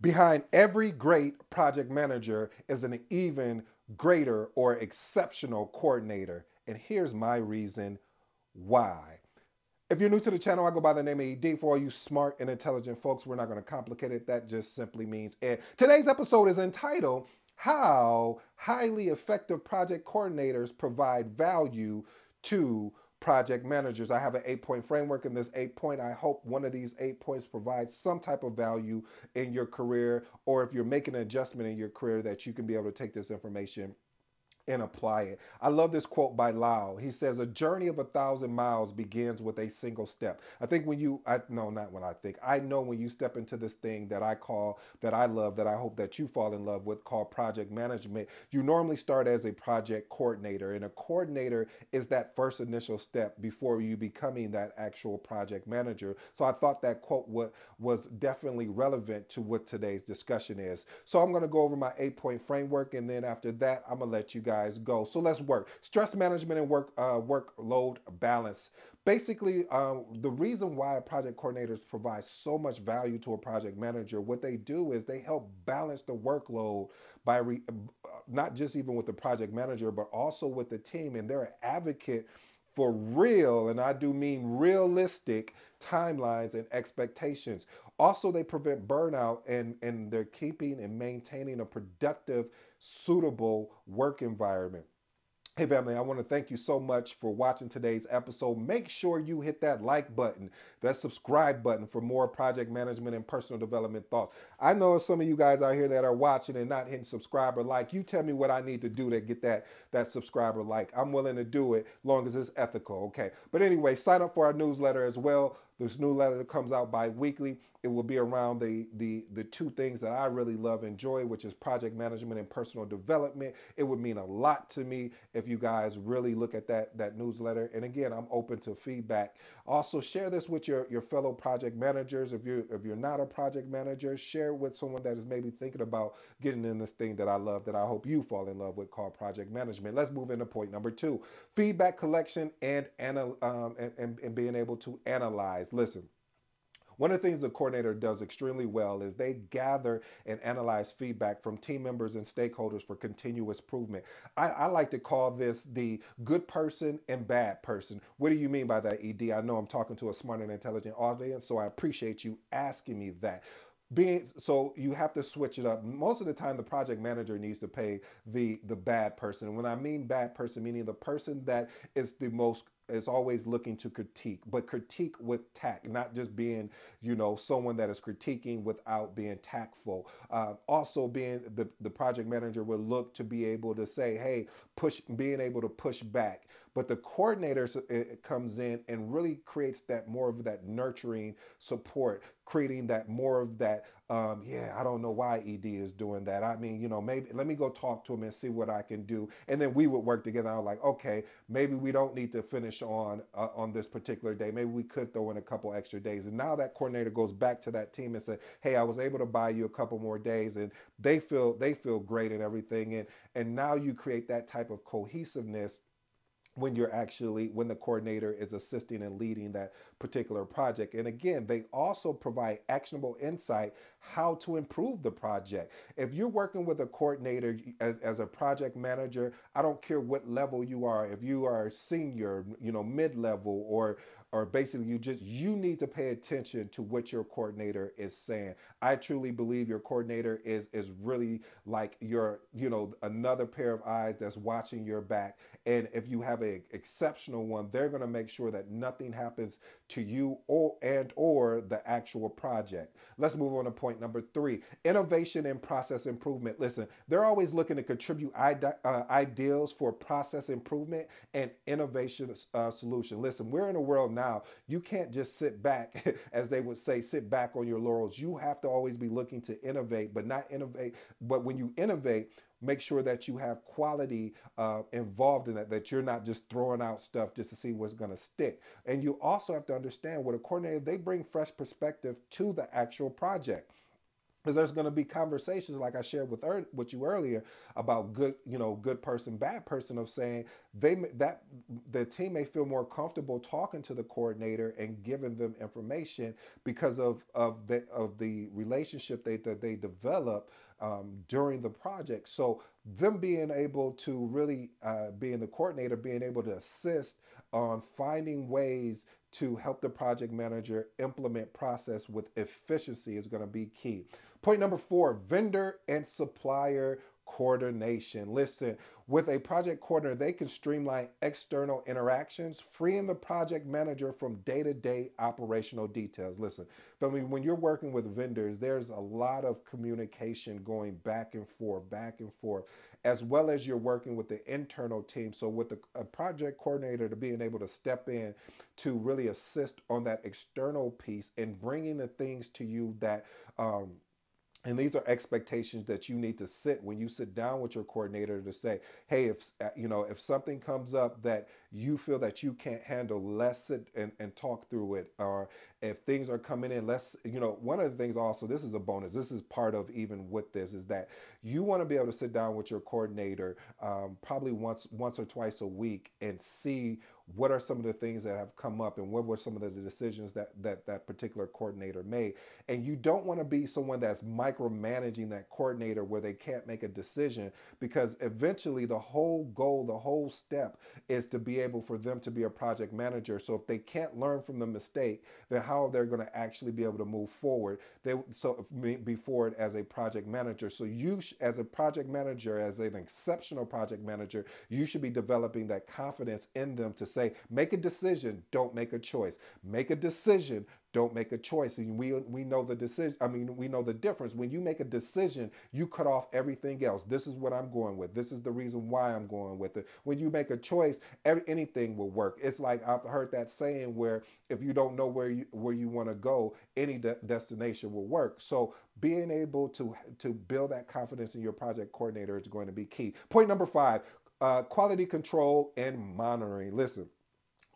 Behind every great project manager is an even greater or exceptional coordinator. And here's my reason why. If you're new to the channel, I go by the name of ED. For all you smart and intelligent folks, we're not going to complicate it. That just simply means Ed. Today's episode is entitled How Highly Effective Project Coordinators Provide Value to project managers. I have an eight point framework in this eight point. I hope one of these eight points provides some type of value in your career, or if you're making an adjustment in your career, that you can be able to take this information and apply it. I love this quote by Lau. He says, "A journey of a thousand miles begins with a single step." I think when you, I no, not when I think. I know when you step into this thing that I call, that I love, that I hope that you fall in love with, called project management. You normally start as a project coordinator, and a coordinator is that first initial step before you becoming that actual project manager. So I thought that quote was was definitely relevant to what today's discussion is. So I'm going to go over my eight point framework, and then after that, I'm gonna let you guys guys go. So let's work. Stress management and work uh, workload balance. Basically, um, the reason why project coordinators provide so much value to a project manager, what they do is they help balance the workload by re, not just even with the project manager, but also with the team. And they're an advocate for real, and I do mean realistic timelines and expectations. Also, they prevent burnout and, and they're keeping and maintaining a productive, suitable work environment. Hey family, I want to thank you so much for watching today's episode. Make sure you hit that like button, that subscribe button for more project management and personal development thoughts. I know some of you guys out here that are watching and not hitting subscribe or like. You tell me what I need to do to get that that subscriber like. I'm willing to do it long as it's ethical, okay? But anyway, sign up for our newsletter as well. This newsletter comes out bi-weekly. It will be around the, the, the two things that I really love and enjoy, which is project management and personal development. It would mean a lot to me if you guys really look at that, that newsletter. And again, I'm open to feedback. Also, share this with your, your fellow project managers. If you're, if you're not a project manager, share with someone that is maybe thinking about getting in this thing that I love, that I hope you fall in love with called project management. Let's move into point number two, feedback collection and, um, and, and, and being able to analyze Listen, one of the things the coordinator does extremely well is they gather and analyze feedback from team members and stakeholders for continuous improvement. I, I, like to call this the good person and bad person. What do you mean by that, ED? I know I'm talking to a smart and intelligent audience, so I appreciate you asking me that being so you have to switch it up most of the time the project manager needs to pay the the bad person when i mean bad person meaning the person that is the most is always looking to critique, but critique with tact, not just being, you know, someone that is critiquing without being tactful. Uh, also, being the, the project manager will look to be able to say, hey, push, being able to push back. But the coordinator comes in and really creates that more of that nurturing support, creating that more of that. Um, yeah, I don't know why ED is doing that. I mean, you know, maybe let me go talk to him and see what I can do, and then we would work together. I was like, okay, maybe we don't need to finish on uh, on this particular day. Maybe we could throw in a couple extra days. And now that coordinator goes back to that team and said, hey, I was able to buy you a couple more days, and they feel they feel great and everything. And and now you create that type of cohesiveness when you're actually when the coordinator is assisting and leading that particular project and again they also provide actionable insight how to improve the project. If you're working with a coordinator as, as a project manager i don't care what level you are if you are senior you know mid-level or or basically you just you need to pay attention to what your coordinator is saying. I truly believe your coordinator is is really like your you know another pair of eyes that's watching your back. And if you have an exceptional one they're going to make sure that nothing happens to you or and or the actual project. Let's move on to point number three innovation and process improvement listen they're always looking to contribute ide- uh, ideals for process improvement and innovation uh, solution listen we're in a world now, you can't just sit back, as they would say, sit back on your laurels. You have to always be looking to innovate, but not innovate. But when you innovate, make sure that you have quality uh, involved in that, that you're not just throwing out stuff just to see what's going to stick. And you also have to understand what a coordinator, they bring fresh perspective to the actual project. because there's going to be conversations like I shared with er, with you earlier about good, you know, good person, bad person of saying they that the team may feel more comfortable talking to the coordinator and giving them information because of of the of the relationship they that they develop um, during the project. So them being able to really uh, being the coordinator, being able to assist on finding ways to help the project manager implement process with efficiency is going to be key. Point number four vendor and supplier coordination. Listen, with a project coordinator, they can streamline external interactions, freeing the project manager from day to day operational details. Listen, family, when you're working with vendors, there's a lot of communication going back and forth, back and forth, as well as you're working with the internal team. So, with a project coordinator to being able to step in to really assist on that external piece and bringing the things to you that, um, and these are expectations that you need to sit when you sit down with your coordinator to say hey if uh, you know if something comes up that you feel that you can't handle let's sit and, and talk through it. Or if things are coming in let's you know one of the things also this is a bonus this is part of even with this is that you want to be able to sit down with your coordinator um, probably once once or twice a week and see what are some of the things that have come up and what were some of the decisions that that that particular coordinator made? And you don't want to be someone that's micromanaging that coordinator where they can't make a decision because eventually the whole goal the whole step is to be able for them to be a project manager. So if they can't learn from the mistake then how they're going to actually be able to move forward? They so be forward as a project manager. So you as a project manager as an exceptional project manager you should be developing that confidence in them to say, make a decision, don't make a choice. Make a decision, don't make a choice. And we we know the decision. I mean, we know the difference. When you make a decision, you cut off everything else. This is what I'm going with. This is the reason why I'm going with it. When you make a choice, every, anything will work. It's like I've heard that saying where if you don't know where you where you want to go, any de- destination will work. So being able to to build that confidence in your project coordinator is going to be key. Point number five: uh, quality control and monitoring. Listen,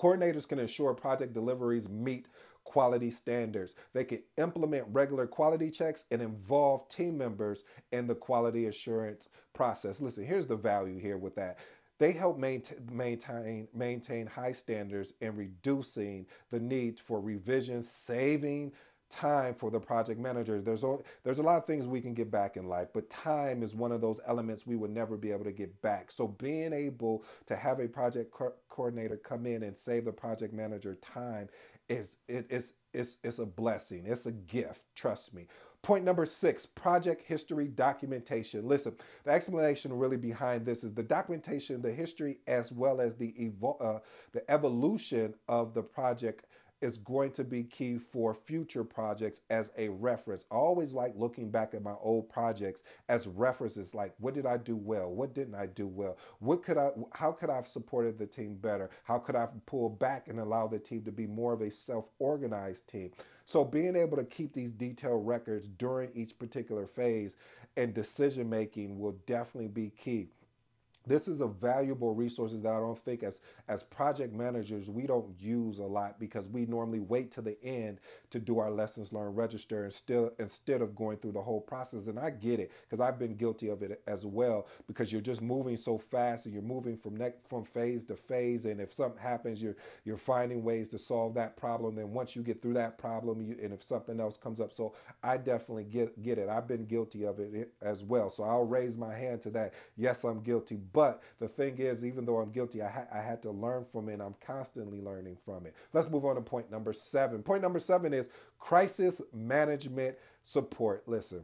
coordinators can ensure project deliveries meet quality standards. They can implement regular quality checks and involve team members in the quality assurance process. Listen, here's the value here with that. They help maintain, maintain, maintain high standards and reducing the need for revisions, saving time for the project manager. There's a, there's a lot of things we can get back in life, but time is one of those elements we would never be able to get back. So being able to have a project co- coordinator come in and save the project manager time is it, it's it's it's a blessing. It's a gift. Trust me. Point number six, project history documentation. Listen, the explanation really behind this is the documentation, the history, as well as the evo- uh, the evolution of the project is going to be key for future projects as a reference. I always like looking back at my old projects as references like what did I do well? What didn't I do well? What could I how could I have supported the team better? How could I pull back and allow the team to be more of a self-organized team? So being able to keep these detailed records during each particular phase and decision making will definitely be key this is a valuable resources that I don't think as as project managers we don't use a lot because we normally wait to the end to do our lessons learned register and still instead of going through the whole process. And I get it because I've been guilty of it as well because you're just moving so fast and you're moving from neck from phase to phase. And if something happens you're you're finding ways to solve that problem. Then once you get through that problem you, and if something else comes up. So I definitely get get it. I've been guilty of it eh, as well. So I'll raise my hand to that. Yes I'm guilty but the thing is, even though I'm guilty, I, ha- I had to learn from it and I'm constantly learning from it. Let's move on to point number seven. Point number seven is crisis management support. Listen.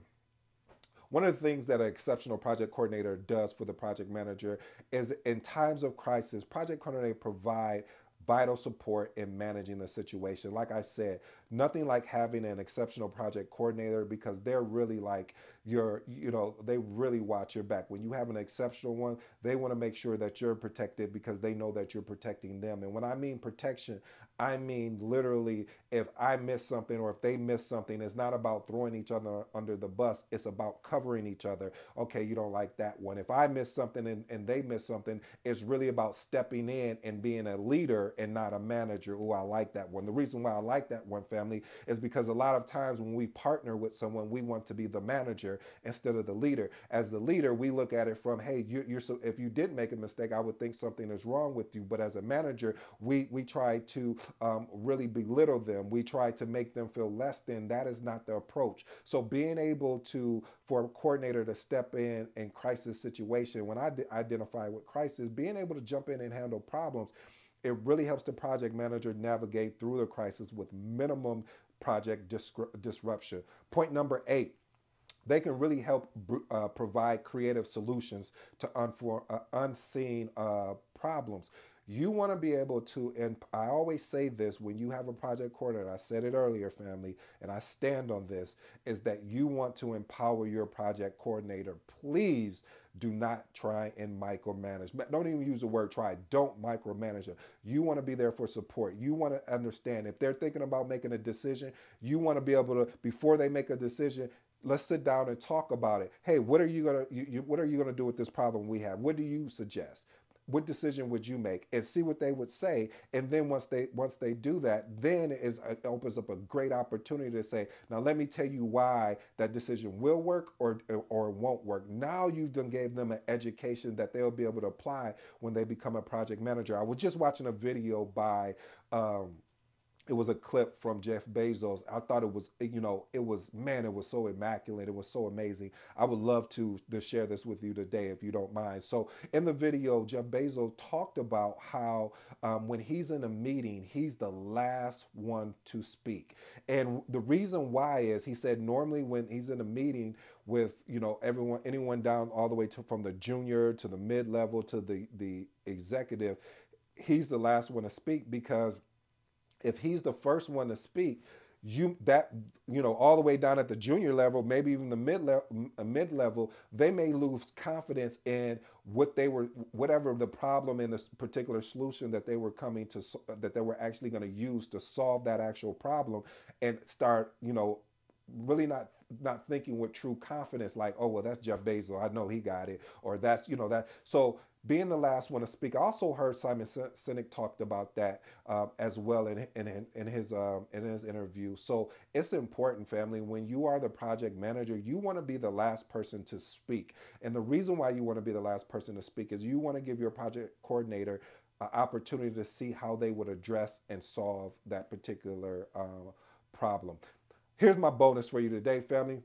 One of the things that an exceptional project coordinator does for the project manager is in times of crisis, project coordinator provide vital support in managing the situation. Like I said, nothing like having an exceptional project coordinator because they're really like your, you know, they really watch your back. When you have an exceptional one, they want to make sure that you're protected because they know that you're protecting them. And when I mean protection, I mean literally if I miss something or if they miss something, it's not about throwing each other under the bus. It's about covering each other. Okay, you don't like that one. If I miss something and, and they miss something, it's really about stepping in and being a leader and not a manager. Oh, I like that one. The reason why I like that one, family, is because a lot of times when we partner with someone, we want to be the manager instead of the leader. As the leader, we look at it from, hey, you, are so if you did make a mistake, I would think something is wrong with you. But as a manager, we we try to um, really belittle them. We try to make them feel less than. That is not the approach. So being able to for a coordinator to step in in crisis situation when I identify with crisis, being able to jump in and handle problems it really helps the project manager navigate through the crisis with minimum project disruption. Point number eight, they can really help uh, provide creative solutions to unfor- uh, unseen uh, problems. You want to be able to, and I always say this when you have a project coordinator, I said it earlier, family, and I stand on this, is that you want to empower your project coordinator. Please do not try and micromanage. Don't even use the word try. Don't micromanage them. You want to be there for support. You want to understand if they're thinking about making a decision, you want to be able to, before they make a decision, let's sit down and talk about it. Hey, what are you gonna you, you, what are you gonna do with this problem we have? What do you suggest? What decision would you make? And see what they would say. And then once they once they do that then it opens up a great opportunity to say now let me tell you why that decision will work or or won't work. Now you've done gave them an education that they'll be able to apply when they become a project manager. I was just watching a video by um, it was a clip from Jeff Bezos. I thought it was, you know, it was, man, it was so immaculate. It was so amazing. I would love to, to share this with you today if you don't mind. So, in the video, Jeff Bezos talked about how um, when he's in a meeting, he's the last one to speak. And the reason why is he said normally when he's in a meeting with, you know, everyone, anyone down all the way to from the junior to the mid level to the, the executive, he's the last one to speak because if he's the first one to speak, you that you know all the way down at the junior level, maybe even the mid level, mid level, they may lose confidence in what they were, whatever the problem in this particular solution that they were coming to, uh, that they were actually going to use to solve that actual problem, and start you know really not not thinking with true confidence like oh well that's jeff bezos. I know he got it or that's you know that so being the last one to speak. I also heard Simon Sinek talked about that um, as well in, in, in his um, in his interview. So it's important, family. When you are the project manager, you want to be the last person to speak. And the reason why you want to be the last person to speak is you want to give your project coordinator an opportunity to see how they would address and solve that particular uh, problem. Here's my bonus for you today, family.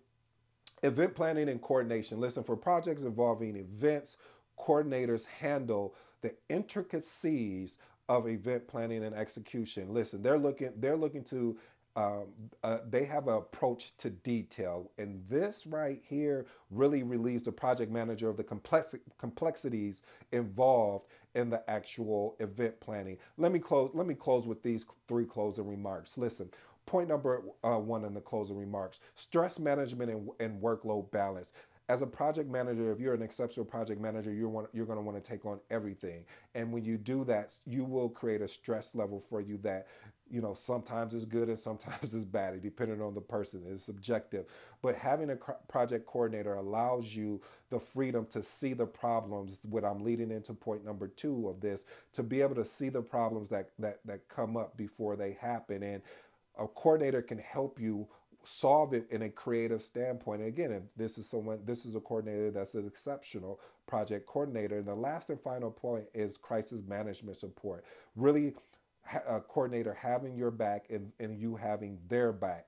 Event planning and coordination. Listen, for projects involving events, coordinators handle the intricacies of event planning and execution. Listen, they're looking they're looking to um, uh, they have an approach to detail, and this right here really relieves the project manager of the complex complexities involved in the actual event planning. Let me close. Let me close with these three closing remarks. Listen, point number uh, one in the closing remarks: stress management and, and workload balance as a project manager, if you're an exceptional project manager, you're, want, you're going to want to take on everything. And when you do that, you will create a stress level for you that, you know, sometimes is good and sometimes is bad, depending on the person. It's subjective. But having a project coordinator allows you the freedom to see the problems. What I'm leading into point number two of this, to be able to see the problems that that that come up before they happen. And a coordinator can help you solve it in a creative standpoint. And again, if this is someone, this is a coordinator that's an exceptional project coordinator. And the last and final point is crisis management support. Really, a coordinator having your back and, and you having their back.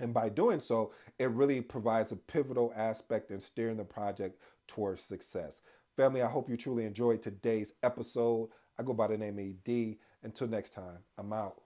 And by doing so, it really provides a pivotal aspect in steering the project towards success. Family, I hope you truly enjoyed today's episode. I go by the name of D. Until next time, I'm out.